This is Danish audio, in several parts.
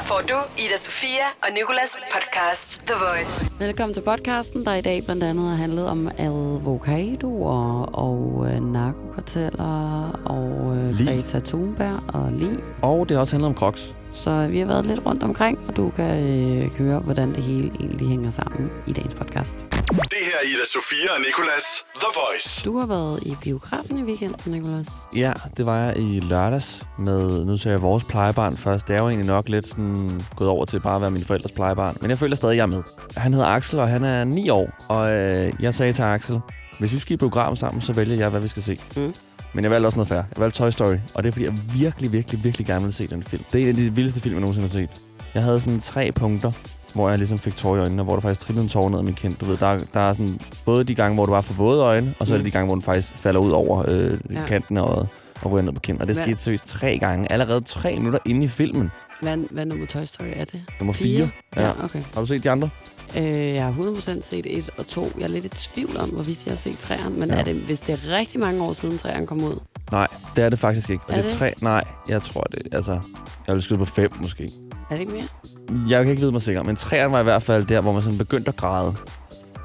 Her får du Ida Sofia og Nikolas podcast The Voice. Velkommen til podcasten, der i dag blandt andet har handlet om avocadoer og øh, narkokarteller og øh. Greta Thunberg og lige. Og det har også handlet om Crocs. Så vi har været lidt rundt omkring, og du kan øh, høre, hvordan det hele egentlig hænger sammen i dagens podcast. Det her er Ida Sofia og Nikolas The Voice. Du har været i biografen i weekenden, Nicolas. Ja, det var jeg i lørdags med, nu ser jeg vores plejebarn først. Det er jo egentlig nok lidt sådan, gået over til bare at være min forældres plejebarn. Men jeg føler stadig, at jeg er med. Han hedder Axel, og han er 9 år. Og øh, jeg sagde til Axel, hvis vi skal i biografen sammen, så vælger jeg, hvad vi skal se. Mm. Men jeg valgte også noget færre. Jeg valgte Toy Story, og det er fordi, jeg virkelig, virkelig, virkelig gerne vil se den film. Det er en af de vildeste film, jeg nogensinde har set. Jeg havde sådan tre punkter, hvor jeg ligesom fik tårer i øjnene, og hvor der faktisk trillede en tår ned af min kind. Du ved, der, der er sådan både de gange, hvor du var for våde øjne, og så er det Mm. de gange, hvor den faktisk falder ud over øh, ja. kanten af øjet og ryger ned på kind. Og det Hvad- skete seriøst tre gange, allerede tre minutter inde i filmen. Hvad, hvad nummer Toy Story er det? Nummer fire. Ja, Ja. okay. Har du set de andre? Øh, jeg har 100% set et og to. Jeg er lidt i tvivl om, hvorvidt jeg har set træerne, men Ja. er det, hvis det er rigtig mange år siden træerne kom ud, Nej, det er det faktisk ikke. Er det det? tre? Nej, jeg tror det. Altså, jeg vil skyde på fem måske. er det ikke mere? Jeg kan ikke vide mig sikker, men træerne var i hvert fald der, hvor man sådan begyndte at græde.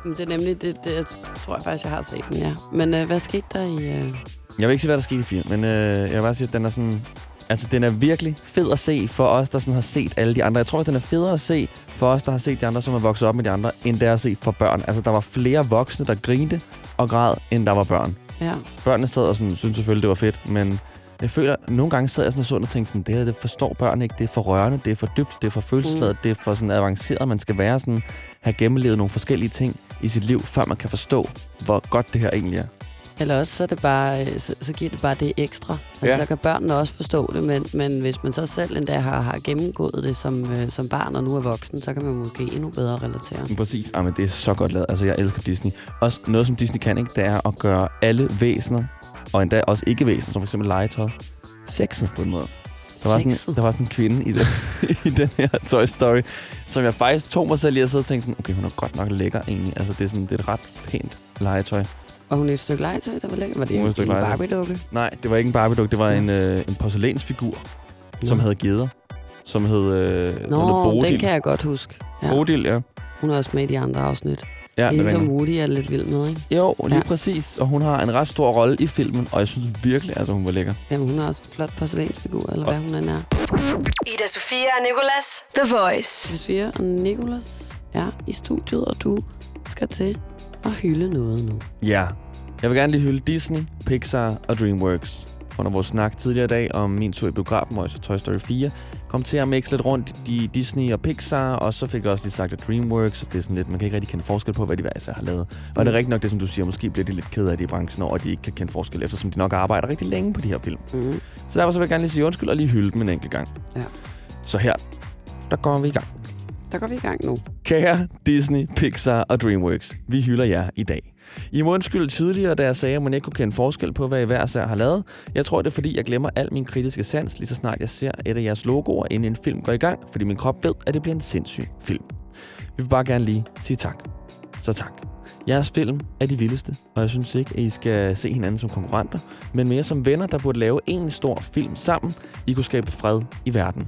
Det er nemlig det, det jeg tror jeg faktisk, jeg har set den, ja. Men øh, hvad skete der i... Øh... Jeg vil ikke sige, hvad der skete i filmen, men øh, jeg vil bare sige, at den er sådan... Altså, den er virkelig fed at se for os, der sådan har set alle de andre. Jeg tror, at den er federe at se for os, der har set de andre, som er vokset op med de andre, end det er at se for børn. Altså, der var flere voksne, der grinte og græd, end der var børn. Ja. Børnene sad og sådan, synes selvfølgelig, det var fedt, men jeg føler, at nogle gange sad jeg sådan og så og tænkte sådan, det her, det forstår børn ikke, det er for rørende, det er for dybt, det er for følelsesladet, mm. det er for sådan avanceret, man skal være sådan, have gennemlevet nogle forskellige ting i sit liv, før man kan forstå, hvor godt det her egentlig er. Eller også så, er det bare, øh, så, så giver det bare det ekstra. Altså, Ja. Så kan børnene også forstå det, men, men hvis man så selv endda har, har gennemgået det som, øh, som barn og nu er voksen, så kan man måske endnu bedre relatere. Men Præcis. Jamen, det er så godt lavet. Altså, jeg elsker Disney. Også noget, som Disney kan, ikke, det er at gøre alle væsener, og endda også ikke-væsener, som f.eks. legetøj, sexet på en måde. Der var, sådan, der var sådan en kvinde i, den, i den her Toy Story, som jeg faktisk tog mig selv i at sidde og tænke sådan, okay, hun er godt nok lækker egentlig. Altså, det er, sådan, det er et ret pænt legetøj. Og hun er et stykke legetøj, der var lækker. Var det Hun er en, et en. Barbie-dukke? Nej, det var ikke en Barbie-duk, det var en, øh, en porcelænsfigur, som Nå. havde geder. Som hed, øh, som hed Nå, Bodil. den kan jeg godt huske. Ja. Bodil, ja. Hun er også med i de andre afsnit. ja det er hende, er som. Woody er lidt vild med, ikke? Jo, lige Ja. præcis. Og hun har en ret stor rolle i filmen, og jeg synes virkelig, at hun var lækker. Jamen, hun er også en flot porcelænsfigur, eller hvad hun end er. Ida Sofia og Nikolas The Voice. Sofia og Nicolas er i studiet, og du skal til at hylde noget nu. Ja. Jeg vil gerne lige hylde Disney, Pixar og DreamWorks. Under vores snak tidligere i dag om min tur i biografen, hvor jeg så Toy Story 4, kom til at mixe lidt rundt i Disney og Pixar, og så fik jeg også lige sagt, at DreamWorks, og det er sådan lidt, man kan ikke rigtig kende forskel på, hvad de hver især har lavet. Og det er rigtigt nok det, som du siger, måske bliver de lidt ked af det i branchen, over at de ikke kan kende forskel, eftersom de nok arbejder rigtig længe på de her film. Mm. Så derfor så vil jeg gerne lige sige undskyld og lige hylde dem en enkelt gang. Ja. Så her, der går vi i gang. Der går vi i gang nu. Kære Disney, Pixar og DreamWorks, vi hylder jer i dag. I må undskylde tidligere, da jeg sagde, at man ikke kunne kende forskel på, hvad I hver især har lavet. Jeg tror, det er fordi, jeg glemmer al min kritiske sans, lige så snart jeg ser et af jeres logoer, inden en film går i gang, fordi min krop ved, at det bliver en sindssyg film. Vi vil bare gerne lige sige tak. Så tak. Jeres film er de vildeste, og jeg synes ikke, at I skal se hinanden som konkurrenter, men mere som venner, der burde lave en stor film sammen. I kunne skabe fred i verden.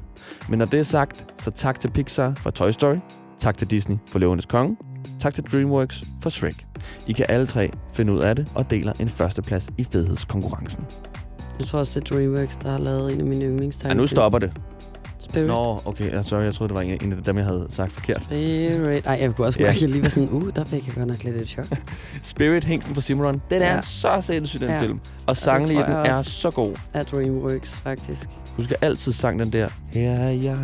Men når det er sagt, så tak til Pixar for Toy Story, tak til Disney for Løvenes Konge, tak til DreamWorks for Shrek. I kan alle tre finde ud af det og deler en førsteplads i fedhedskonkurrencen. Jeg tror også, det er DreamWorks, der har lavet en af mine yndlingstegn. Ja, nu stopper det. Spirit. Nå, okay, ja, sorry, jeg troede, det var en af dem, jeg havde sagt forkert. Spirit. Ej, jeg kunne også Ja. mærke, at jeg lige var sådan, uh, der fik jeg godt nok lidt et chok. Spirit, Hængsten for Simron, den er Ja. så sindssyg, den Ja. film. Og sangen i den er så god. Af DreamWorks, faktisk. Du skal altid sange den der, her er jeg,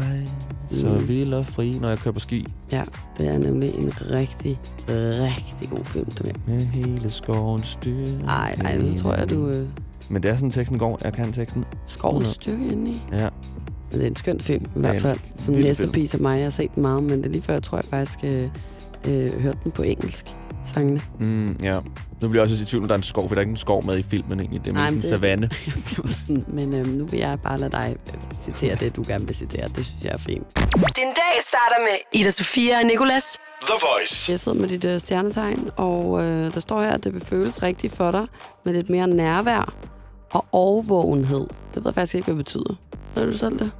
så Mm. vild og fri, når jeg kører på ski. Ja, det er nemlig en rigtig, rigtig god film. Dem jeg. Med hele skoven styr. Ej, ej, nu tror jeg, du øh, Men det er sådan, teksten går. Jeg kan teksten. 100. stykke ind i. Ja. Det er en skøn film, i hvert en fald. Sådan film. piece af mig. Jeg har set den meget, men det er lige før, jeg tror, jeg faktisk øh, øh, hørte den på engelsk. Sangene. Mm, ja. Nu bliver jeg også i tvivl, om der er en skov, for der er ikke en skov med i filmen egentlig. Det er mere en det- savanne. Jeg sådan, men øh, nu vil jeg bare lade dig øh, citere det, du gerne vil citere. Det synes jeg er fint. Din dag starter med Ida Sofia og Nikolas. The Voice. Jeg sidder med dit øh, stjernetegn, og øh, der står her, at det vil føles rigtigt for dig med lidt mere nærvær og overvågenhed. Det ved jeg faktisk ikke, hvad det betyder. Ved du selv det?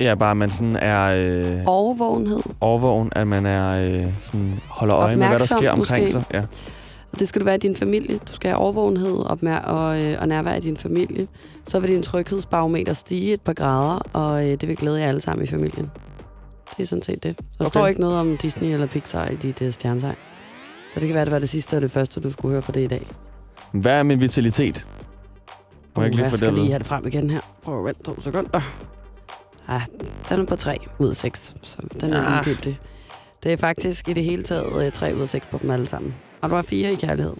Ja, bare at man sådan er øh, Overvågenhed. overvågen, at man er øh, sådan, holder øje med, hvad der sker omkring måske. sig. Ja. Og det skal du være i din familie. Du skal have overvågenhed opmær- og, øh, og nærvær i din familie. Så vil din tryghedsbarometer stige et par grader, og øh, det vil glæde jer alle sammen i familien. Det er sådan set det. Så der Okay. står ikke noget om Disney eller Pixar i dit øh, stjernetegn. Så det kan være, det var det sidste og det første, du skulle høre fra det i dag. Hvad er min vitalitet? Må jeg ikke lige jeg få skal det at lige have det frem igen her. Prøv at vente to sekunder. Ja, den er på 3 ud af 6, så den er Ah. ligegyldig. Det er faktisk i det hele taget 3 ud af 6 på dem alle sammen. Og du har 4 i kærlighed.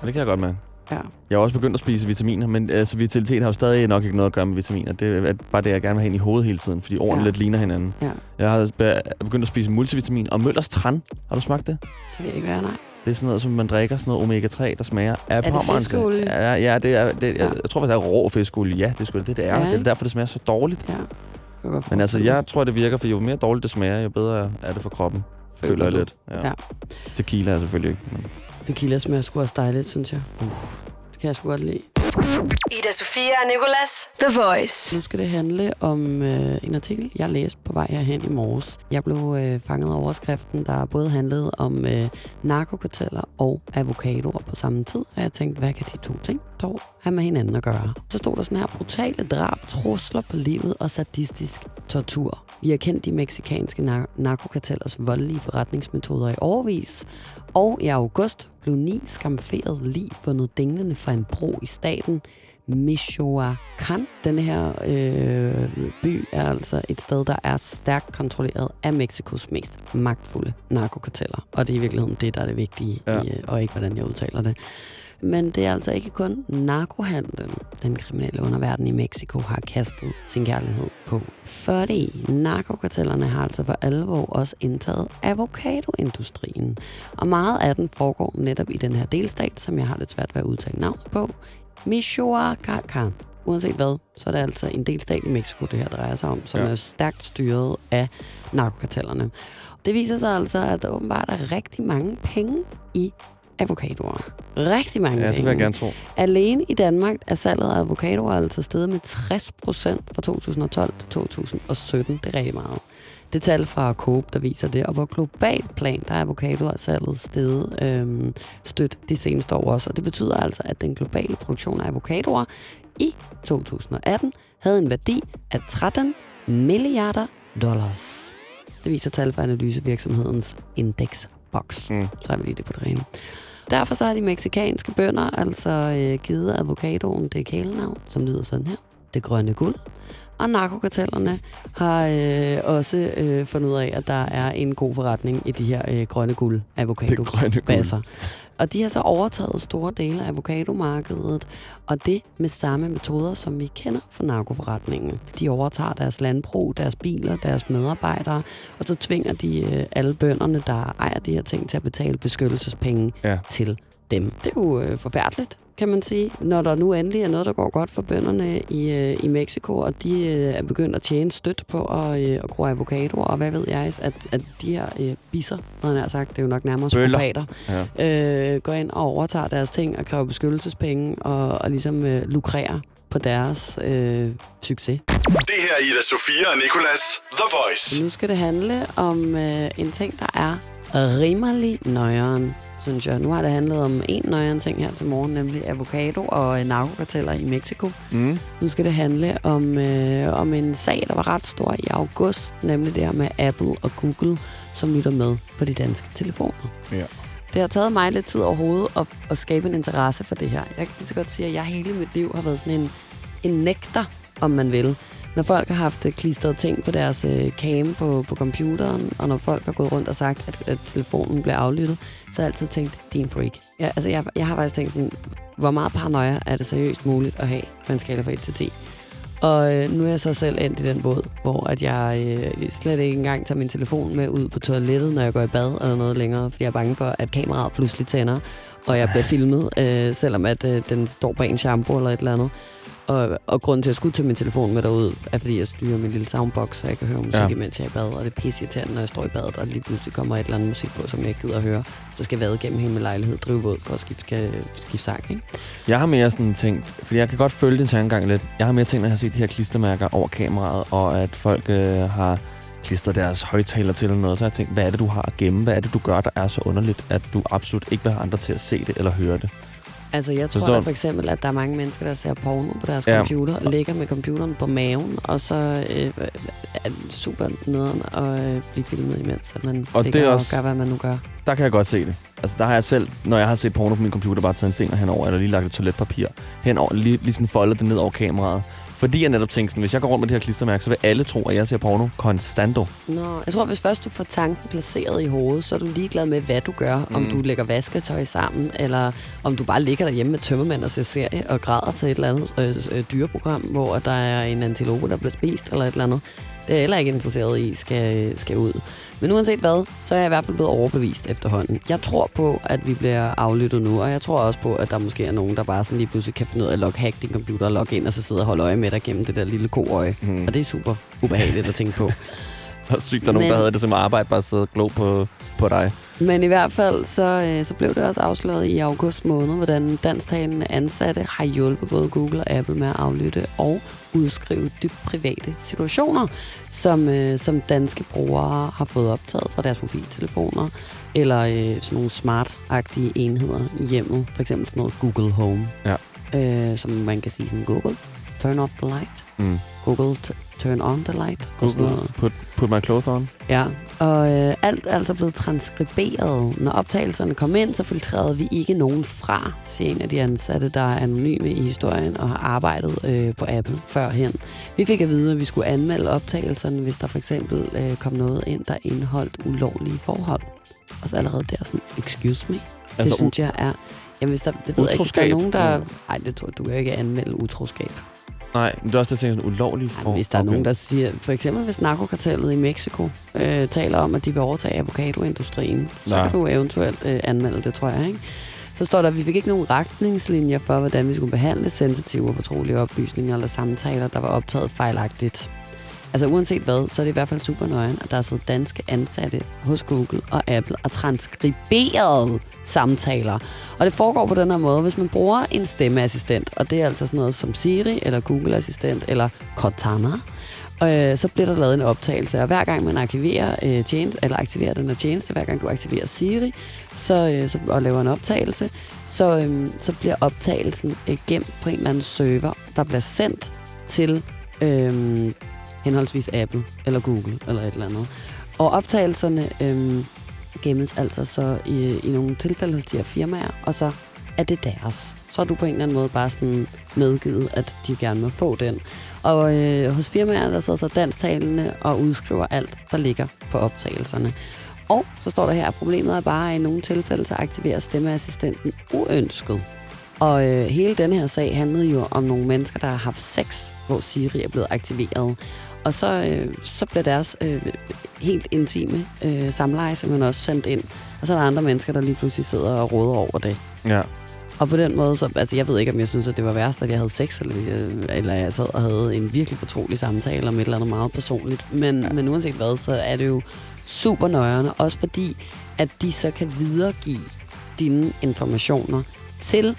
Og det kan jeg godt med. Ja. Jeg har også begyndt at spise vitaminer, men altså, vitalitet har jo stadig nok ikke noget at gøre med vitaminer. Det er bare det, jeg gerne vil have ind i hovedet hele tiden, fordi ordene Ja. lidt ligner hinanden. Ja. Jeg har be- begyndt at spise multivitamin og Møllers Tran. Har du smagt det? Det vil jeg ikke være, nej. Det er sådan noget, som man drikker, sådan noget omega-3, der smager af det pommeren til. fiskeolie? Ja, ja, det er, det, jeg, Ja. jeg tror faktisk, det er rå fiskeolie. Ja, det er sgu det, det er. Ja, det er derfor, det smager så dårligt. Ja. Men altså, jeg tror, det virker, for jo mere dårligt det smager, jo bedre er det for kroppen. mig. Føler jeg lidt. Ja. Ja. Tequila er selvfølgelig ikke. Men... Tequila smager sgu også dejligt, synes jeg. Uh. Det kan jeg sgu godt lide. Ida Sofia og Nicolas. The Voice. Nu skal det handle om øh, en artikel, jeg læste på vej herhen i morges. Jeg blev øh, fanget af overskriften, der både handlede om øh, narkokarteller og avocadoer på samme tid. Og jeg tænkte, hvad kan de to ting dog have med hinanden at gøre? Så stod der sådan her, brutale drab, trusler på livet og sadistisk tortur. Vi har kendt de meksikanske nar- narkokartellers voldelige forretningsmetoder i overvis. Og i august blev ni skamferet lig fundet dinglende fra en bro i staten Michoacán. Denne her øh, by er altså et sted, der er stærkt kontrolleret af Mexikos mest magtfulde narkokarteller. Og det er i virkeligheden det, der er det vigtige, Ja. ja. i, øh, og ikke hvordan jeg udtaler det. Men det er altså ikke kun narkohandlen, den kriminelle underverden i Mexico har kastet sin kærlighed på. Fordi narkokartellerne har altså for alvor også indtaget avocadoindustrien. Og meget af den foregår netop i den her delstat, som jeg har lidt svært ved at udtale navnet på. Michoacán. Uanset hvad, så er det altså en delstat i Mexico, det her drejer sig om, som ja. er stærkt styret af narkokartellerne. Det viser sig altså, at der åbenbart er rigtig mange penge i avocadoer. Rigtig mange Ja, det vil jeg gerne tro. Alene i Danmark er salget af avocadoer altså steget med 60 procent fra 2012 til 2017. Det er rigtig meget. Det er tal fra Coop, der viser det. Og på globalt plan, der er avocadoer salget steget øhm, stødt de seneste år også. Og det betyder altså, at den globale produktion af avocadoer i 2018 havde en værdi af 13 milliarder dollars. Det viser tal fra analysevirksomhedens Indexbox. Mm. Så har vi lige det på det rene. Derfor så har de meksikanske bønder altså øh, givet avocadoen det kælenavn, som lyder sådan her. Det grønne guld. Og narkokartellerne har øh, også øh, fundet ud af, at der er en god forretning i de her øh, grønne guld avocado grønne guld. Og de har så overtaget store dele af avocadomarkedet, og det med samme metoder, som vi kender fra narkoforretningen. De overtager deres landbrug, deres biler, deres medarbejdere, og så tvinger de øh, alle bønderne, der ejer de her ting, til at betale beskyttelsespenge Ja. til dem. Det er jo øh, forfærdeligt, kan man sige, når der nu endelig er noget, der går godt for bønderne i, øh, i Mexico, og de øh, er begyndt at tjene stødt på at, øh, at gro avocadoer, og hvad ved jeg, at, at de her øh, bisser, havde jeg nær sagt, det er jo nok nærmere skopater, Ja. øh, går ind og overtager deres ting og kræver beskyttelsespenge og, og ligesom øh, lukrerer på deres øh, succes. Det her er Ida Sofia og Nicolas The Voice. Nu skal det handle om øh, en ting, der er rimelig nøjeren, synes jeg. Nu har det handlet om en nøjeren ting her til morgen, nemlig avocado og øh, narkokarteller i Mexico. Mm. Nu skal det handle om, øh, om en sag, der var ret stor i august, nemlig det her med Apple og Google, som lytter med på de danske telefoner. Ja. Det har taget mig lidt tid overhovedet at, at skabe en interesse for det her. Jeg kan lige så godt sige, at jeg hele mit liv har været sådan en, en nægter, om man vil. Når folk har haft øh, klistret ting på deres øh, cam på, på computeren, og når folk har gået rundt og sagt, at, at telefonen bliver aflyttet, så har jeg altid tænkt, det er en freak. Ja, altså, jeg, jeg har faktisk tænkt sådan, hvor meget paranoia er det seriøst muligt at have på en skala fra 1 til 10? Og øh, nu er jeg så selv endt i den båd, hvor at jeg øh, slet ikke engang tager min telefon med ud på toilettet, når jeg går i bad eller noget længere, fordi jeg er bange for, at kameraet pludselig tænder, og jeg bliver filmet, øh, selvom at øh, den står bag en shampoo eller et eller andet. Og, og grunden til, at jeg skulle tage min telefon med derud, er, fordi jeg styrer min lille soundbox, så jeg kan høre musik, Ja. imens jeg er i bad. Og det er pisseirriterende, når jeg står i badet, og lige pludselig kommer et eller andet musik på, som jeg ikke gider at høre. Så skal jeg vade gennem hele min lejlighed, drive våd for at skifte, skal, skifte sang, ikke? Jeg har mere sådan tænkt, fordi jeg kan godt følge din tankegang lidt. Jeg har mere tænkt, når jeg har set de her klistermærker over kameraet, og at folk øh, har klistret deres højtaler til eller noget, så har jeg tænkt, hvad er det, du har at gemme? Hvad er det, du gør, der er så underligt, at du absolut ikke vil have andre til at se det eller høre det? Altså, jeg tror da for eksempel, at der er mange mennesker, der ser porno på deres Ja. computer, og ligger med computeren på maven, og så øh, er det super nederen at øh, blive filmet imens, at man Og og det ligger er og også- gør, hvad man nu gør. Der kan jeg godt se det. Altså, der har jeg selv, når jeg har set porno på min computer, bare taget en finger henover, eller lige lagt et toiletpapir henover, lige, lige sådan foldet det ned over kameraet. Fordi jeg netop tænkte sådan, hvis jeg går rundt med det her klistermærke, så vil alle tro, at jeg ser porno konstanto. Nå, jeg tror, hvis først du får tanken placeret i hovedet, så er du ligeglad med, hvad du gør. Mm. Om du lægger vasketøj sammen, eller om du bare ligger derhjemme med tømmermænd og ser serie og græder til et eller andet øh, øh, dyreprogram, hvor der er en antilope, der bliver spist, eller et eller andet. Det er jeg heller ikke interesseret i, skal, skal ud. Men uanset hvad, så er jeg i hvert fald blevet overbevist efterhånden. Jeg tror på, at vi bliver aflyttet nu, og jeg tror også på, at der måske er nogen, der bare sådan lige pludselig kan finde ud af at logge hack din computer og logge ind, og så sidde og holde øje med dig gennem det der lille koøje. Mm. Og det er super ubehageligt at tænke på. Og sygt, der er nogen, Men- der havde det som arbejde, bare sidde og glo på, på dig. Men i hvert fald, så, øh, så blev det også afsløret i august måned, hvordan dansktalende ansatte har hjulpet både Google og Apple med at aflytte og udskrive dybt private situationer, som, øh, som danske brugere har fået optaget fra deres mobiltelefoner, eller øh, sådan nogle smart-agtige enheder i hjemmet, for eksempel sådan noget Google Home, Ja. øh, som man kan sige sådan, Google, turn off the light, Mm. Google, turn on the light, og sådan Google, noget. put, put my clothes on. Ja, og øh, alt er altså blevet transkriberet. Når optagelserne kom ind, så filtrerede vi ikke nogen fra, siger en af de ansatte, der er anonyme i historien og har arbejdet øh, på Apple førhen. Vi fik at vide, at vi skulle anmelde optagelserne, hvis der for eksempel øh, kom noget ind, der indeholdt ulovlige forhold. Og så allerede der sådan, excuse me. Altså, det synes jeg er... Jamen, hvis der, det ved jeg ikke, der Utroskab. er nogen, der... Nej, det tror du kan ikke anmelde utroskab. Nej, men det er også det, jeg tænker sådan ulovlige For, for. hvis der er nogen, der siger, for eksempel hvis narkokartellet i Mexico øh, taler om, at de vil overtage avocadoindustrien, så Nej. kan du eventuelt øh, anmelde det, tror jeg. Ikke? Så står der, at vi fik ikke nogen retningslinjer for, hvordan vi skulle behandle sensitive og fortrolige oplysninger eller samtaler, der var optaget fejlagtigt. Altså uanset hvad, så er det i hvert fald super nøjen, at der er siddet danske ansatte hos Google og Apple og transkriberet samtaler. Og det foregår på den her måde, hvis man bruger en stemmeassistent, og det er altså sådan noget som Siri eller Google Assistent eller Cortana, øh, så bliver der lavet en optagelse. Og hver gang man aktiverer, øh, tjeneste, eller aktiverer den her tjeneste, hver gang du aktiverer Siri så, øh, så, og laver en optagelse, så, øh, så bliver optagelsen øh, gemt på en eller anden server, der bliver sendt til øh, henholdsvis Apple eller Google eller et eller andet. Og optagelserne øhm, gemmes altså så i, i nogle tilfælde hos de her firmaer, og så er det deres. Så er du på en eller anden måde bare sådan medgivet, at de gerne må få den. Og øh, hos firmaer, der sidder så dansktalende og udskriver alt, der ligger på optagelserne. Og så står der her, at problemet er bare, at i nogle tilfælde, så aktiverer stemmeassistenten uønsket. Og øh, hele den her sag handlede jo om nogle mennesker, der har haft sex, hvor Siri er blevet aktiveret. Og så, øh, så bliver deres øh, helt intime øh, samleje simpelthen også sendt ind. Og så er der andre mennesker, der lige pludselig sidder og råder over det. Ja. Og på den måde, så, altså jeg ved ikke, om jeg synes, at det var værst, at jeg havde sex, eller, øh, eller jeg sad og havde en virkelig fortrolig samtale om et eller andet meget personligt. Men, ja. men uanset hvad, så er det jo super nøjerne, også fordi, at de så kan videregive dine informationer til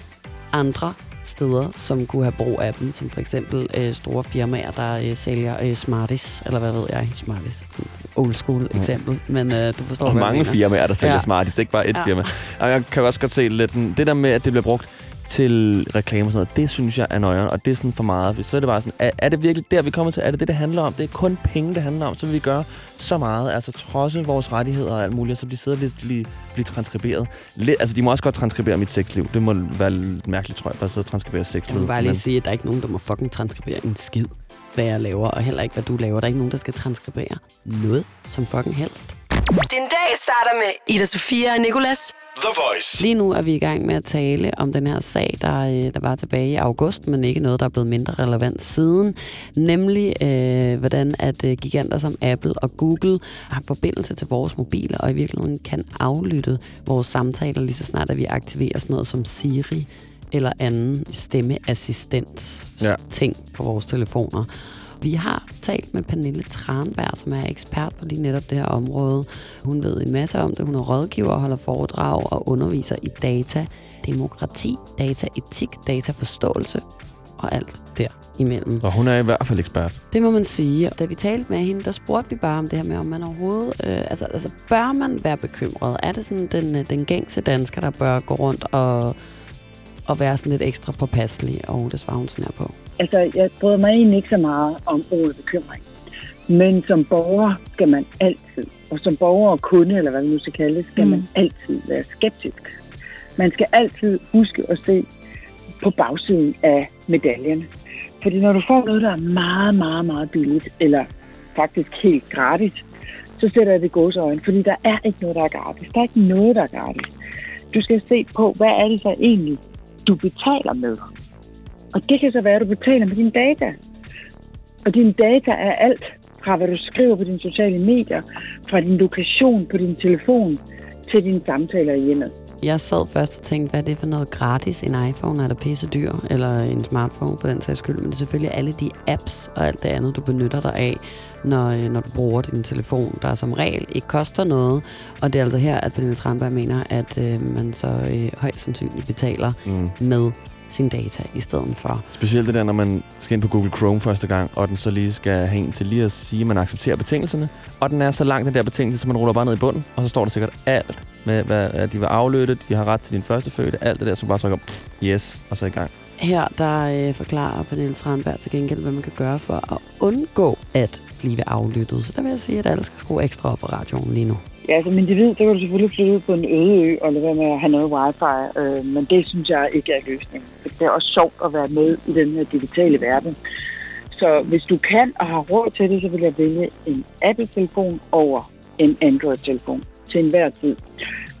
andre steder, som kunne have brug af dem, som for eksempel øh, store firmaer, der øh, sælger øh, Smarties, eller hvad ved jeg, Smarties, old school eksempel, men øh, du forstår, Og hvad jeg mange mener. firmaer, der sælger Ja. smarties. Det er ikke bare et Ja. firma. Og jeg kan også godt se lidt det der med, at det bliver brugt til reklame og sådan noget, det synes jeg er nøjeren, og det er sådan for meget. Så er det bare sådan, er, er det virkelig der, vi kommer til? Er det det, det handler om? Det er kun penge, det handler om. Så vil vi gøre så meget, altså trodse vores rettigheder og alt muligt, og så de sidder lidt blive, blive transkriberet. Lidt, altså, de må også godt transkribere mit sexliv. Det må være lidt mærkeligt, tror jeg, bare sidde og transkribere Jeg sexliv. vil bare lige sige, at der er ikke nogen, der må fucking transkribere en skid, hvad jeg laver, og heller ikke, hvad du laver. Der er ikke nogen, der skal transkribere noget som fucking helst. Den dag starter med Ida Sofia og Nicolas. The Voice. Lige nu er vi i gang med at tale om den her sag, der, øh, der var tilbage i august, men ikke noget, der er blevet mindre relevant siden. Nemlig, øh, hvordan at øh, giganter som Apple og Google har forbindelse til vores mobiler, og i virkeligheden kan aflytte vores samtaler lige så snart, at vi aktiverer sådan noget som Siri eller anden stemmeassistens Ja. ja. ting på vores telefoner. Vi har talt med Pernille Tranberg, som er ekspert på lige netop det her område. Hun ved en masse om det. Hun er rådgiver, holder foredrag og underviser i data, demokrati, dataetik, dataforståelse og alt der imellem. Og hun er i hvert fald ekspert. Det må man sige. Da vi talte med hende, der spurgte vi bare om det her med, om man overhovedet... Øh, altså, altså, bør man være bekymret? Er det sådan den, øh, den gængse dansker, der bør gå rundt og, og være sådan lidt ekstra påpasselig? Og det svarer hun sådan her på. Altså, jeg bryder mig egentlig ikke så meget om ordet bekymring. Men som borger skal man altid, og som borger og kunde, eller hvad vi nu skal kalde det, skal mm. man altid være skeptisk. Man skal altid huske at se på bagsiden af medaljerne. Fordi når du får noget, der er meget, meget, meget billigt, eller faktisk helt gratis, så sætter jeg det i gåseøjne, fordi der er ikke noget, der er gratis. Der er ikke noget, der er gratis. Du skal se på, hvad er det så egentlig, du betaler med. Og det kan så være, at du betaler med dine data. Og dine data er alt fra, hvad du skriver på dine sociale medier, fra din lokation på din telefon, til dine samtaler i hjemmet. Jeg sad først og tænkte, hvad er det for noget gratis? En iPhone er der pisse dyr, eller en smartphone for den sags skyld. Men det er selvfølgelig alle de apps og alt det andet, du benytter dig af, når, øh, når du bruger din telefon, der som regel ikke koster noget. Og det er altså her, at Pernille Tranberg mener, at øh, man så øh, højst sandsynligt betaler Mm. med sin data i stedet for. Specielt det der, når man skal ind på Google Chrome første gang, og den så lige skal have en til lige at sige, at man accepterer betingelserne. Og den er så lang, den der betingelse, så man ruller bare ned i bunden, og så står der sikkert alt med, hvad de vil aflytte, de har ret til din første fødte, alt det der, så bare trykker pff, yes, og så i gang. Her der øh, forklarer Pernille Tranberg til gengæld, hvad man kan gøre for at undgå at blive aflyttet. Så der vil jeg sige, at alle skal skrue ekstra op for radioen lige nu. Ja, altså, som individ, så kan du selvfølgelig flytte ud på en øde ø og lade være med at have noget wifi, øh, men det synes jeg ikke er løsningen. Det er også sjovt at være med i den her digitale verden. Så hvis du kan og har råd til det, så vil jeg vælge en Apple-telefon over en Android-telefon til enhver tid.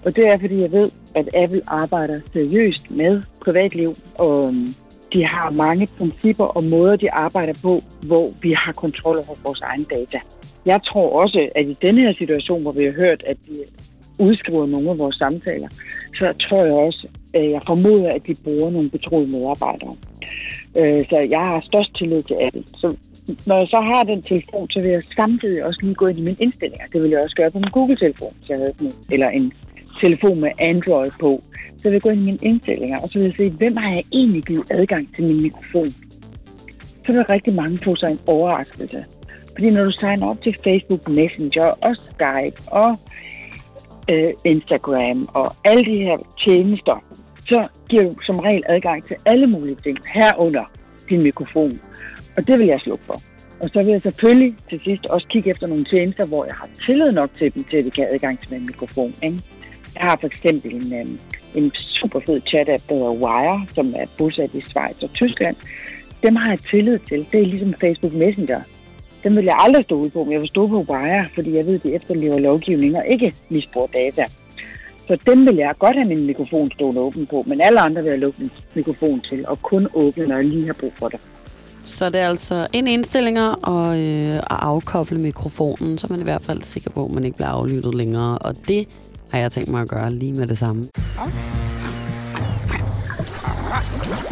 Og det er, fordi jeg ved, at Apple arbejder seriøst med privatliv, og øhm, de har mange principper og måder, de arbejder på, hvor vi har kontrol over vores egen data. Jeg tror også, at i denne her situation, hvor vi har hørt, at de udskriver nogle af vores samtaler, så tror jeg også, at jeg formoder, at de bruger nogle betroede medarbejdere. Øh, så jeg har størst tillid til Apple. Så når jeg så har den telefon, så vil jeg samtidig også lige gå ind i mine indstillinger. Det vil jeg også gøre på min Google-telefon, hvis jeg havde den, eller en telefon med Android på. Så vil jeg gå ind i mine indstillinger, og så vil jeg se, hvem har jeg egentlig givet adgang til min mikrofon. Så vil rigtig mange få sig en overraskelse. Fordi når du signer op til Facebook Messenger og Skype og øh, Instagram og alle de her tjenester, så giver du som regel adgang til alle mulige ting herunder din mikrofon. Og det vil jeg slukke for. Og så vil jeg selvfølgelig til sidst også kigge efter nogle tjenester, hvor jeg har tillid nok til dem, til at de kan have adgang til min mikrofon. Ikke? Jeg har for eksempel en, øhm, en super fed chat-app, der hedder Wire, som er bosat i Schweiz og Tyskland. Dem har jeg tillid til. Det er ligesom Facebook Messenger. Dem vil jeg aldrig stole på, men jeg vil stole på Wire, fordi jeg ved, at de efterlever lovgivning og ikke misbruger data. Så dem vil jeg godt have min mikrofon stående åben på, men alle andre vil jeg lukke min mikrofon til, og kun åbne, når jeg lige har brug for det. Så det er altså ind i indstillinger og øh, at afkoble mikrofonen, så er man i hvert fald sikker på, at man ikke bliver aflyttet længere. Og det har jeg tænkt mig at gøre lige med det samme. Oyster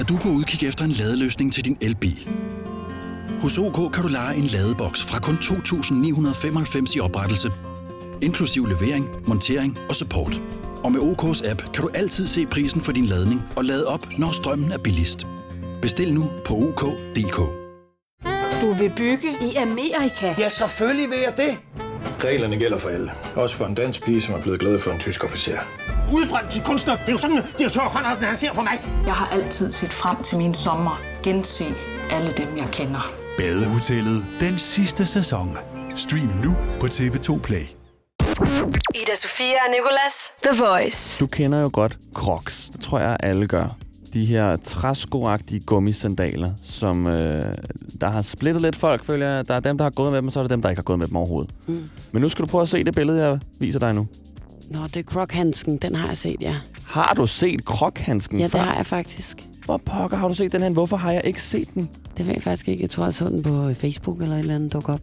Er du på udkig efter en ladeløsning til din elbil? Hos OK kan du lege en ladeboks fra kun 2.995 i oprettelse, inklusiv levering, montering og support. Og med OK's app kan du altid se prisen for din ladning og lade op, når strømmen er billigst. Bestil nu på OK.dk. Du vil bygge i Amerika? Ja, selvfølgelig vil jeg det. Reglerne gælder for alle. Også for en dansk pige, som er blevet glad for en tysk officer. udbrændt til kunstner. Det er jo sådan, direktør Conradsen, han ser på mig. Jeg har altid set frem til min sommer. Gense alle dem, jeg kender. Badehotellet den sidste sæson. Stream nu på TV2 Play. Ida Sofia og Nicolas. The Voice. Du kender jo godt Crocs. Det tror jeg, alle gør. De her træskoagtige gummisandaler, som øh, der har splittet lidt folk, føler jeg. Der er dem, der har gået med dem, og så er der dem, der ikke har gået med dem overhovedet. Mm. Men nu skal du prøve at se det billede, jeg viser dig nu. Nå, det er krokhandsken. Den har jeg set, ja. Har du set krokhandsken Ja, før? det har jeg faktisk. Hvor pokker har du set den her? Hvorfor har jeg ikke set den? Det ved jeg faktisk ikke. Jeg tror, jeg så den på Facebook eller et eller andet dukke op.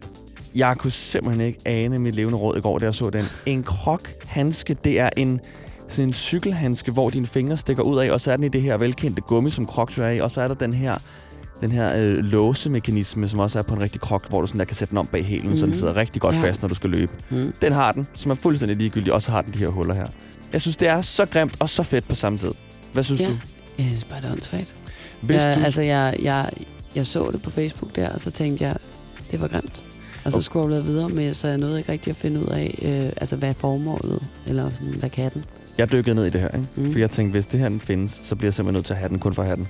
Jeg kunne simpelthen ikke ane mit levende råd i går, da jeg så den. En krokhandske, det er en, sådan en cykelhandske, hvor dine fingre stikker ud af, og så er den i det her velkendte gummi, som Crocs er i, og så er der den her den her øh, låsemekanisme, som også er på en rigtig krok, hvor du sådan der kan sætte den om bag hælen, mm-hmm. så den Mhm. sidder rigtig godt Ja. ja. fast, når du skal løbe. Mm. Den har den, som er fuldstændig ligegyldig, og så har den de her huller her. Jeg synes, det er så grimt og så fedt på samme tid. Hvad synes Ja. du? Jeg synes bare, det er åndssvagt. Hvis jeg, du- Altså, jeg, jeg, jeg så det på Facebook der, og så tænkte jeg, det var grimt. Og så Okay. scrollede jeg videre med, så jeg nåede ikke rigtig at finde ud af, øh, altså, hvad er formålet, eller sådan, hvad kan den? Jeg dykkede ned i det her, ikke? Mm. For jeg tænkte, hvis det her den findes, så bliver jeg simpelthen nødt til at have den kun for at have den.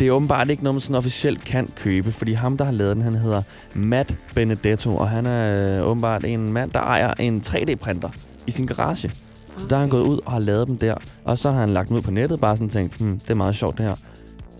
Det er åbenbart ikke noget, man sådan officielt kan købe, fordi ham, der har lavet den, han hedder Matt Benedetto, og han er øh, åbenbart en mand, der ejer en 3D-printer i sin garage. Så der har han gået ud og har lavet dem der, og så har han lagt dem ud på nettet, bare sådan tænkt, hmm, det er meget sjovt det her.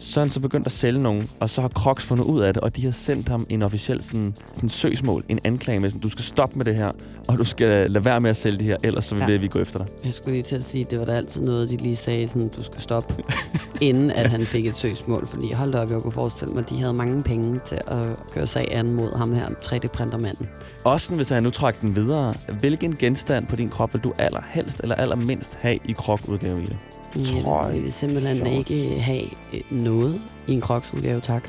Så er han så begyndt at sælge nogen, og så har Crocs fundet ud af det, og de har sendt ham en officiel sådan, sådan søgsmål, en anklage med, sådan, du skal stoppe med det her, og du skal lade være med at sælge det her, ellers så vil Ja. vi gå efter dig. Jeg skulle lige til at sige, det var da altid noget, de lige sagde, sådan, du skal stoppe, inden at han fik et søgsmål. Fordi hold op, jeg kunne forestille mig, at de havde mange penge til at gøre sag an mod ham her, 3D-printermanden. Også sådan, hvis jeg nu trækker den videre. Hvilken genstand på din krop vil du allerhelst eller allermindst have i krokudgave i det? Trøje, Jeg vil simpelthen shorts. ikke have øh, noget i en kroksudgave, tak.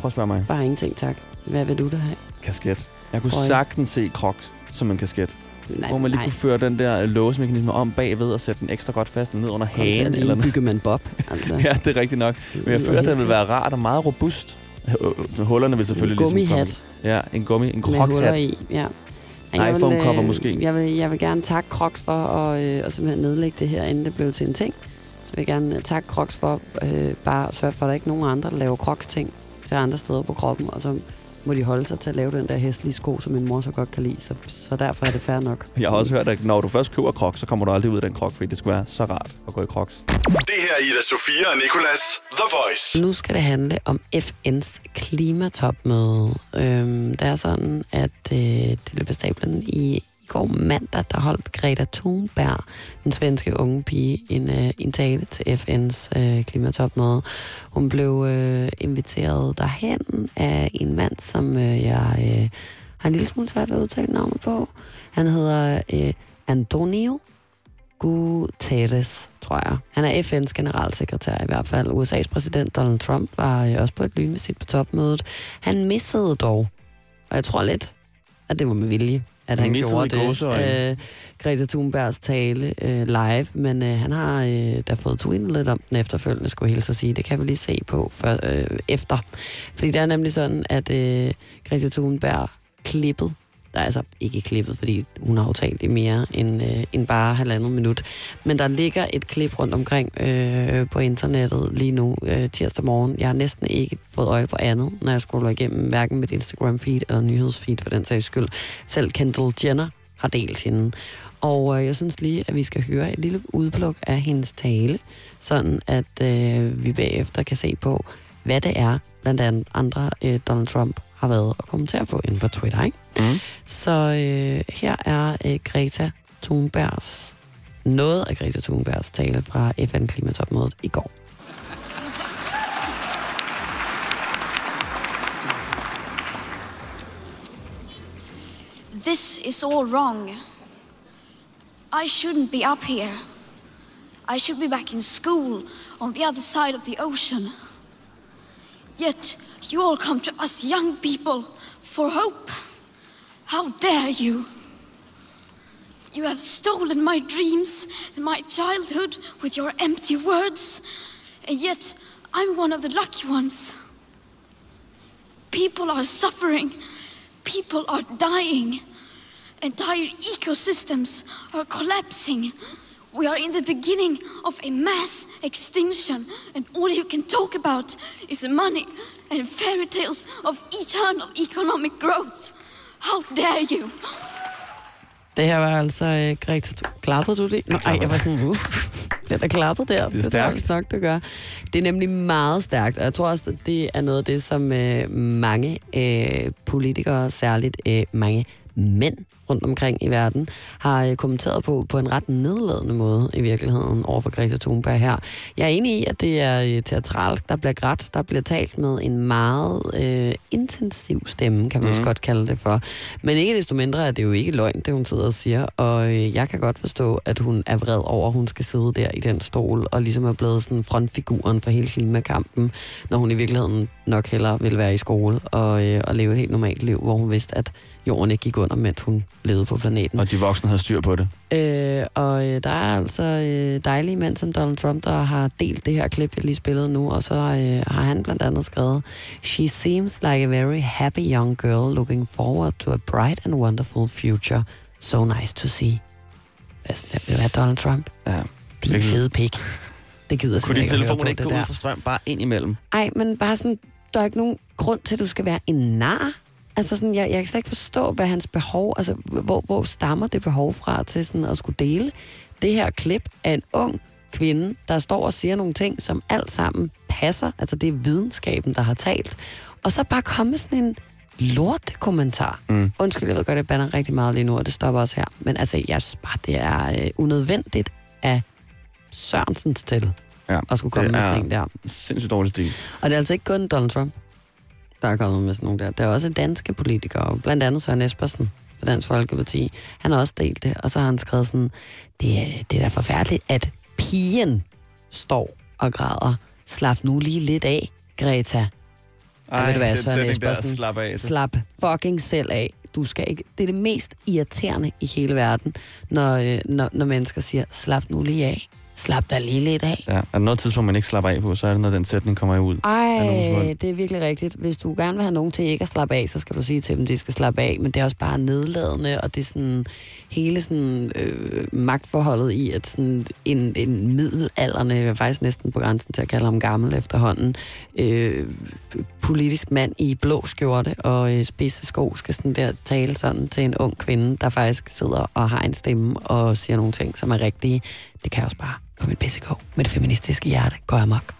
Prøv at spørge mig. Bare ingenting, tak. Hvad vil du da have? Kasket. Jeg kunne Trøje. sagtens se Crocs som en kasket. Nej, hvor man lige nej. kunne føre den der låsemekanisme om bagved og sætte den ekstra godt fast ned under Kom til hagen. ligne Eller noget. Byggemann Bob. Altså. ja, det er rigtigt nok. Men jeg føler, at den vil være rart og meget robust. Øh, øh, Hullerne vil selvfølgelig En ligesom komme. Ja, en gummi, en Med huller krokhat. i, ja. Nej, vil, foam cover øh, måske. Jeg vil, jeg vil gerne takke Crocs for at, øh, at simpelthen nedlægge det her, inden det blev til en ting. Vil jeg gerne øh, takke Crocs for øh, bare at sørge for, at der ikke er nogen andre, der laver Crocs-ting til andre steder på kroppen, og så må de holde sig til at lave den der hæslige sko, som min mor så godt kan lide. Så, så derfor er det fair nok. Jeg har også hørt, at når du først køber Crocs, så kommer du aldrig ud af den krok, fordi det skulle være så rart at gå i Crocs. Det her er Ida Sofia og Nicolas The Voice. Nu skal det handle om FN's klimatopmøde. Øhm, det er sådan, at øh, det løb af stablen i går mandag, der holdt Greta Thunberg, den svenske unge pige, en, øh, en tale til FN's øh, klimatopmøde. Hun blev øh, inviteret derhen af en mand, som øh, jeg øh, har en lille smule svært ved at udtale navnet på. Han hedder øh, Antonio Guterres, tror jeg. Han er FN's generalsekretær i hvert fald. USA's præsident Donald Trump var øh, også på et lynvisit på topmødet. Han missede dog, og jeg tror lidt, at det var med vilje, at Han gjorde det. Øh, Greta Thunbergs tale øh, live, men øh, han har øh, da fået tweetet lidt om den efterfølgende, skulle jeg hilse at sige. Det kan vi lige se på for, øh, efter. Fordi det er nemlig sådan, at øh, Greta Thunberg klippet der er altså ikke klippet, fordi hun har jo talt i mere end, øh, end bare halvandet minut. Men der ligger et klip rundt omkring øh, på internettet lige nu øh, tirsdag morgen. Jeg har næsten ikke fået øje på andet, når jeg scroller igennem hverken mit Instagram-feed eller nyhedsfeed for den sags skyld. Selv Kendall Jenner har delt hende. Og øh, jeg synes lige, at vi skal høre et lille udpluk af hendes tale, sådan at øh, vi bagefter kan se på, hvad det er, blandt andet andre øh, Donald Trump har været og kommentere på inde på Twitter. Ikke? Mm. Så øh, her er øh, Greta Thunbergs, noget af Greta Thunbergs tale fra FN-klimatopmødet i går. This is all wrong. I shouldn't be up here. I should be back in school on the other side of the ocean. Yet you all come to us young people for hope. How dare you? You have stolen my dreams and my childhood with your empty words, and yet I'm one of the lucky ones. People are suffering, people are dying, entire ecosystems are collapsing. We are in the beginning of a mass extinction, and all you can talk about is money and fairy tales of eternal economic growth. How dare you? Det her var altså øh, Greta. Klappede du det? Nå, ej, jeg var sådan, uh, det er klappet der. Det er tror jeg stærkt. nok, det gør. Det er nemlig meget stærkt, og jeg tror også, at det er noget af det, som øh, mange øh, politikere, særligt øh, mange mænd rundt omkring i verden, har øh, kommenteret på på en ret nedladende måde i virkeligheden over for Greta Thunberg her. Jeg er enig i, at det er øh, teatralsk. Der bliver grædt, der bliver talt med en meget øh, intensiv stemme, kan man også Mhm. godt kalde det for. Men ikke desto mindre er det jo ikke løgn, det hun sidder og siger. Og øh, jeg kan godt forstå, at hun er vred over, at hun skal sidde der i den stol, og ligesom er blevet sådan frontfiguren for hele klimakampen, når hun i virkeligheden nok hellere vil være i skole og, øh, og leve et helt normalt liv, hvor hun vidste, at jorden ikke gik under, mens hun levede på planeten. Og de voksne havde styr på det. Øh, og øh, der er altså øh, dejlige mænd som Donald Trump, der har delt det her klip, jeg lige spillede nu, og så øh, har han blandt andet skrevet, She seems like a very happy young girl looking forward to a bright and wonderful future. So nice to see. Hvad vil have, Donald Trump? Ja. Din fede pik. Det gider Kunne din telefon ikke gå ud for strøm bare ind imellem? Ej, men bare sådan, der er ikke nogen grund til, at du skal være en nar. Altså sådan, jeg, jeg kan slet ikke forstå, hvad hans behov, altså hvor, hvor stammer det behov fra til sådan at skulle dele det her klip af en ung kvinde, der står og siger nogle ting, som alt sammen passer. Altså det er videnskaben, der har talt. Og så bare komme med sådan en lortekommentar. Mm. Undskyld, jeg ved godt, jeg bander rigtig meget lige nu, og det stopper også her. Men altså, jeg synes bare, det er øh, unødvendigt af Sørensens til Ja, at skulle komme med sådan en der. sindssygt dårlig stil. Og det er altså ikke kun Donald Trump, der er kommet med sådan nogle der. Der er også danske politikere, blandt andet Søren Espersen fra Dansk Folkeparti. Han har også delt det, og så har han skrevet sådan, det er, det er da forfærdeligt, at pigen står og græder. Slap nu lige lidt af, Greta. Ej, ved du hvad, Søren sætning der, Espersen? slap af. Slap fucking selv af. Du skal ikke. Det er det mest irriterende i hele verden, når, øh, når, når mennesker siger, slap nu lige af. Slap dig lige lidt af. Ja, er der noget tidspunkt, man ikke slapper af på, så er det, når den sætning kommer ud. Ej, det er virkelig rigtigt. Hvis du gerne vil have nogen til ikke at slappe af, så skal du sige til dem, at de skal slappe af. Men det er også bare nedladende, og det er sådan hele sådan, øh, magtforholdet i, at sådan en, en middelalderne, jeg er faktisk næsten på grænsen til at kalde ham gammel efterhånden, øh, politisk mand i blå skjorte og øh, spidse sko skal sådan der tale sådan til en ung kvinde, der faktisk sidder og har en stemme og siger nogle ting, som er rigtige. Det kan også bare på mit pissekog med det feministiske hjerte går amok.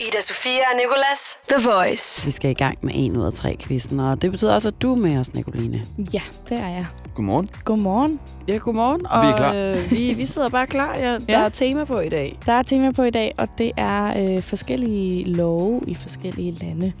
Ida Sofia og Nicolas. The Voice. Vi skal i gang med en ud af tre quizzen, og det betyder også, at du er med os, Nicoline. Ja, det er jeg. Godmorgen. Godmorgen. Ja, godmorgen. Og, Vi er klar. Øh, vi, vi sidder bare klar. Ja, der Ja. er tema på i dag. Der er tema på i dag, og det er øh, forskellige love i forskellige lande.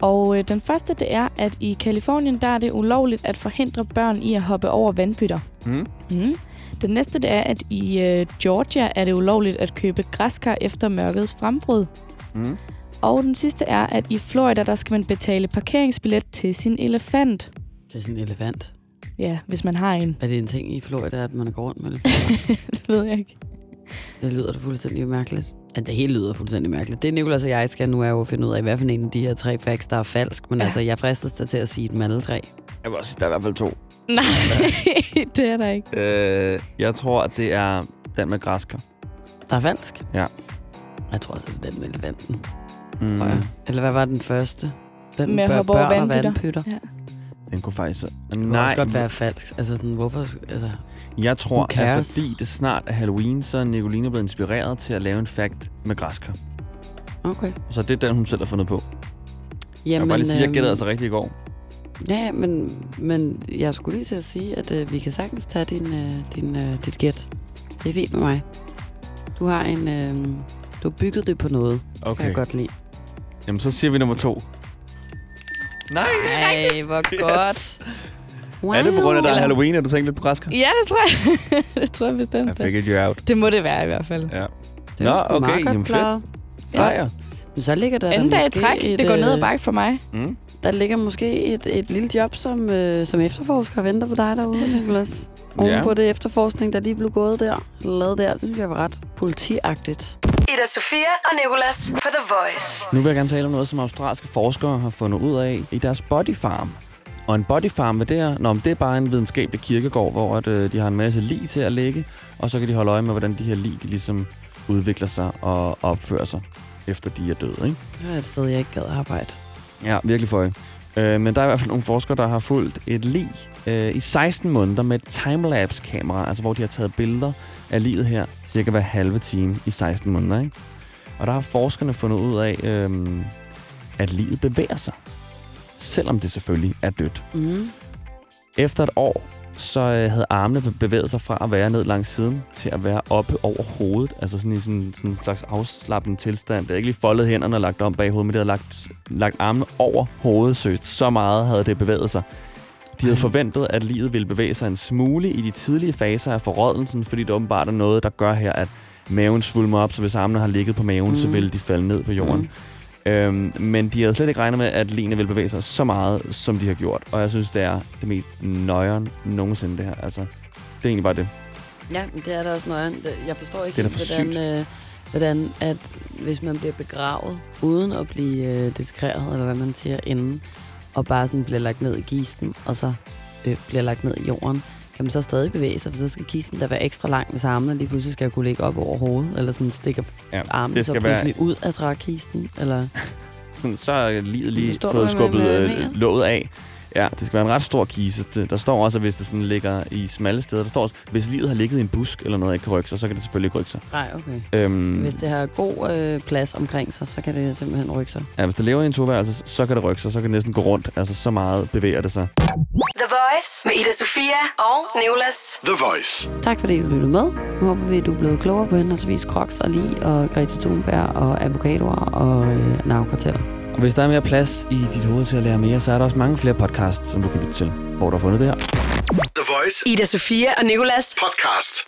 Og øh, den første, det er, at i Kalifornien, der er det ulovligt at forhindre børn i at hoppe over vandpytter. Mm. Mm. Den næste, det er, at i øh, Georgia er det ulovligt at købe græskar efter mørkets frembrud. Mm. Og den sidste er, at i Florida, der skal man betale parkeringsbillet til sin elefant. Det er sådan en elefant. Ja, hvis man har en. Er det en ting i Florida, at man går rundt med elefanter? det ved jeg ikke. Det lyder da fuldstændig mærkeligt. At det hele lyder fuldstændig mærkeligt. Det Nicolas og jeg skal nu er jo at finde ud af, hvad for en af de her tre facts, der er falsk. Men ja. Altså, jeg fristes da til at sige dem alle tre. Jeg vil også sige, der er i hvert fald to. Nej, det er der ikke. Øh, jeg tror, at det er den med græsker. Der er falsk? Ja. Jeg tror også, det er den med elefanten. Mm. Eller hvad var den første? Den Med bør- børn og vandpytter. Ja. Den kunne faktisk... Det kunne også godt være falsk. Altså sådan, hvorfor... Altså, Jeg tror, at fordi det snart er Halloween, så er Nicoline blevet inspireret til at lave en fact med græsker. okay. Så det er den, hun selv har fundet på. jeg Jamen, vil bare lige sige, at jeg gættede øhm, altså rigtigt i går. Ja, men, men jeg skulle lige til at sige, at øh, vi kan sagtens tage din, øh, din, øh, dit gæt. Det er fint med mig. Du har en... Øh, du har bygget det på noget. Okay. Kan jeg godt lide. Jamen, så siger vi nummer to. Nej, det er rigtigt. hvor Yes. godt. Wow. Er det på grund af, der er Halloween, at du tænkte lidt på græsker? Ja, det tror jeg. det tror jeg bestemt. I figured you out. Det må det være i hvert fald. Ja. Det Nå, okay, jamen fedt. Sejr. Men så ligger der, Anden der dag måske træk. et, Det går ned ad øh, bakke for mig. Mm. Der ligger måske et, et lille job som, øh, som efterforsker og venter på dig derude, Nicolas. Oven Ja. på det efterforskning, der lige blev gået der, eller lavet der, det synes jeg var ret politiagtigt. Ida Sofia og Nicolas på The Voice. Nu vil jeg gerne tale om noget, som australske forskere har fundet ud af i deres body farm. Og en bodyfarm, hvad det er? Nå, men det er bare en videnskabelig kirkegård, hvor at, øh, de har en masse lig til at lægge, og så kan de holde øje med, hvordan de her lig de ligesom udvikler sig og opfører sig, efter de er døde. Ikke? Det er et sted, jeg ikke gad arbejde. Ja, virkelig for øh, Men der er i hvert fald nogle forskere, der har fulgt et lig øh, i 16 måneder med et timelapse-kamera, altså hvor de har taget billeder af livet her, cirka hver halve time i 16 måneder. Ikke? Og der har forskerne fundet ud af, øh, at livet bevæger sig, selvom det selvfølgelig er dødt. Mm. Efter et år, så øh, havde armene be- bevæget sig fra at være ned langs siden til at være oppe over hovedet. Altså sådan i sådan, sådan en slags afslappende tilstand. Det er ikke lige foldet hænderne og lagt om bag hovedet, men det havde lagt, lagt armene over hovedet søgt. Så meget havde det bevæget sig. De havde forventet, at livet ville bevæge sig en smule i de tidlige faser af forrådelsen, fordi det åbenbart er noget, der gør her, at maven svulmer op, så hvis armene har ligget på maven, mm. så vil de falde ned på jorden. Mm. Øhm, men de havde slet ikke regnet med, at ligene ville bevæge sig så meget, som de har gjort. Og jeg synes, det er det mest nøjeren nogensinde, det her. Altså, det er egentlig bare det. Ja, men det er da også nøjeren. Jeg forstår ikke, Det er for hvordan, øh, hvordan at hvis man bliver begravet, uden at blive øh, diskreret, eller hvad man siger, inden, og bare sådan bliver lagt ned i kisten, og så øh, bliver lagt ned i jorden, kan man så stadig bevæge sig, for så skal kisten da være ekstra lang, hvis armene lige pludselig skal kunne ligge op over hovedet, eller sådan stikker Ja, armen det så skal være- pludselig ud af trækisten, eller... Sådan, så er livet lige Forstår fået skubbet jeg øh, låget af. Ja, det skal være en ret stor kise. Det- Der står også, at hvis det sådan ligger i smalle steder, der står også, hvis livet har ligget i en busk eller noget, ikke kan rykke sig, så kan det selvfølgelig ikke rykke sig. Nej, okay. Øhm, Hvis det har god øh, plads omkring sig, så kan det simpelthen rykke sig. ja, hvis det lever i en toværelse, så kan det rykke sig, så kan det næsten gå rundt. Altså, så meget bevæger det sig. The Voice med Ida Sofia og Nicolas. The Voice. Tak fordi du lyttede med. Nu håber vi, at du er blevet klogere på henholdsvis Crocs og Li og Greta Thunberg og avocadoer og øh, narkokarteller. Og hvis der er mere plads i dit hoved til at lære mere, så er der også mange flere podcasts, som du kan lytte til, hvor du har fundet det her. The Voice. Ida Sofia og Nicolas. Podcast.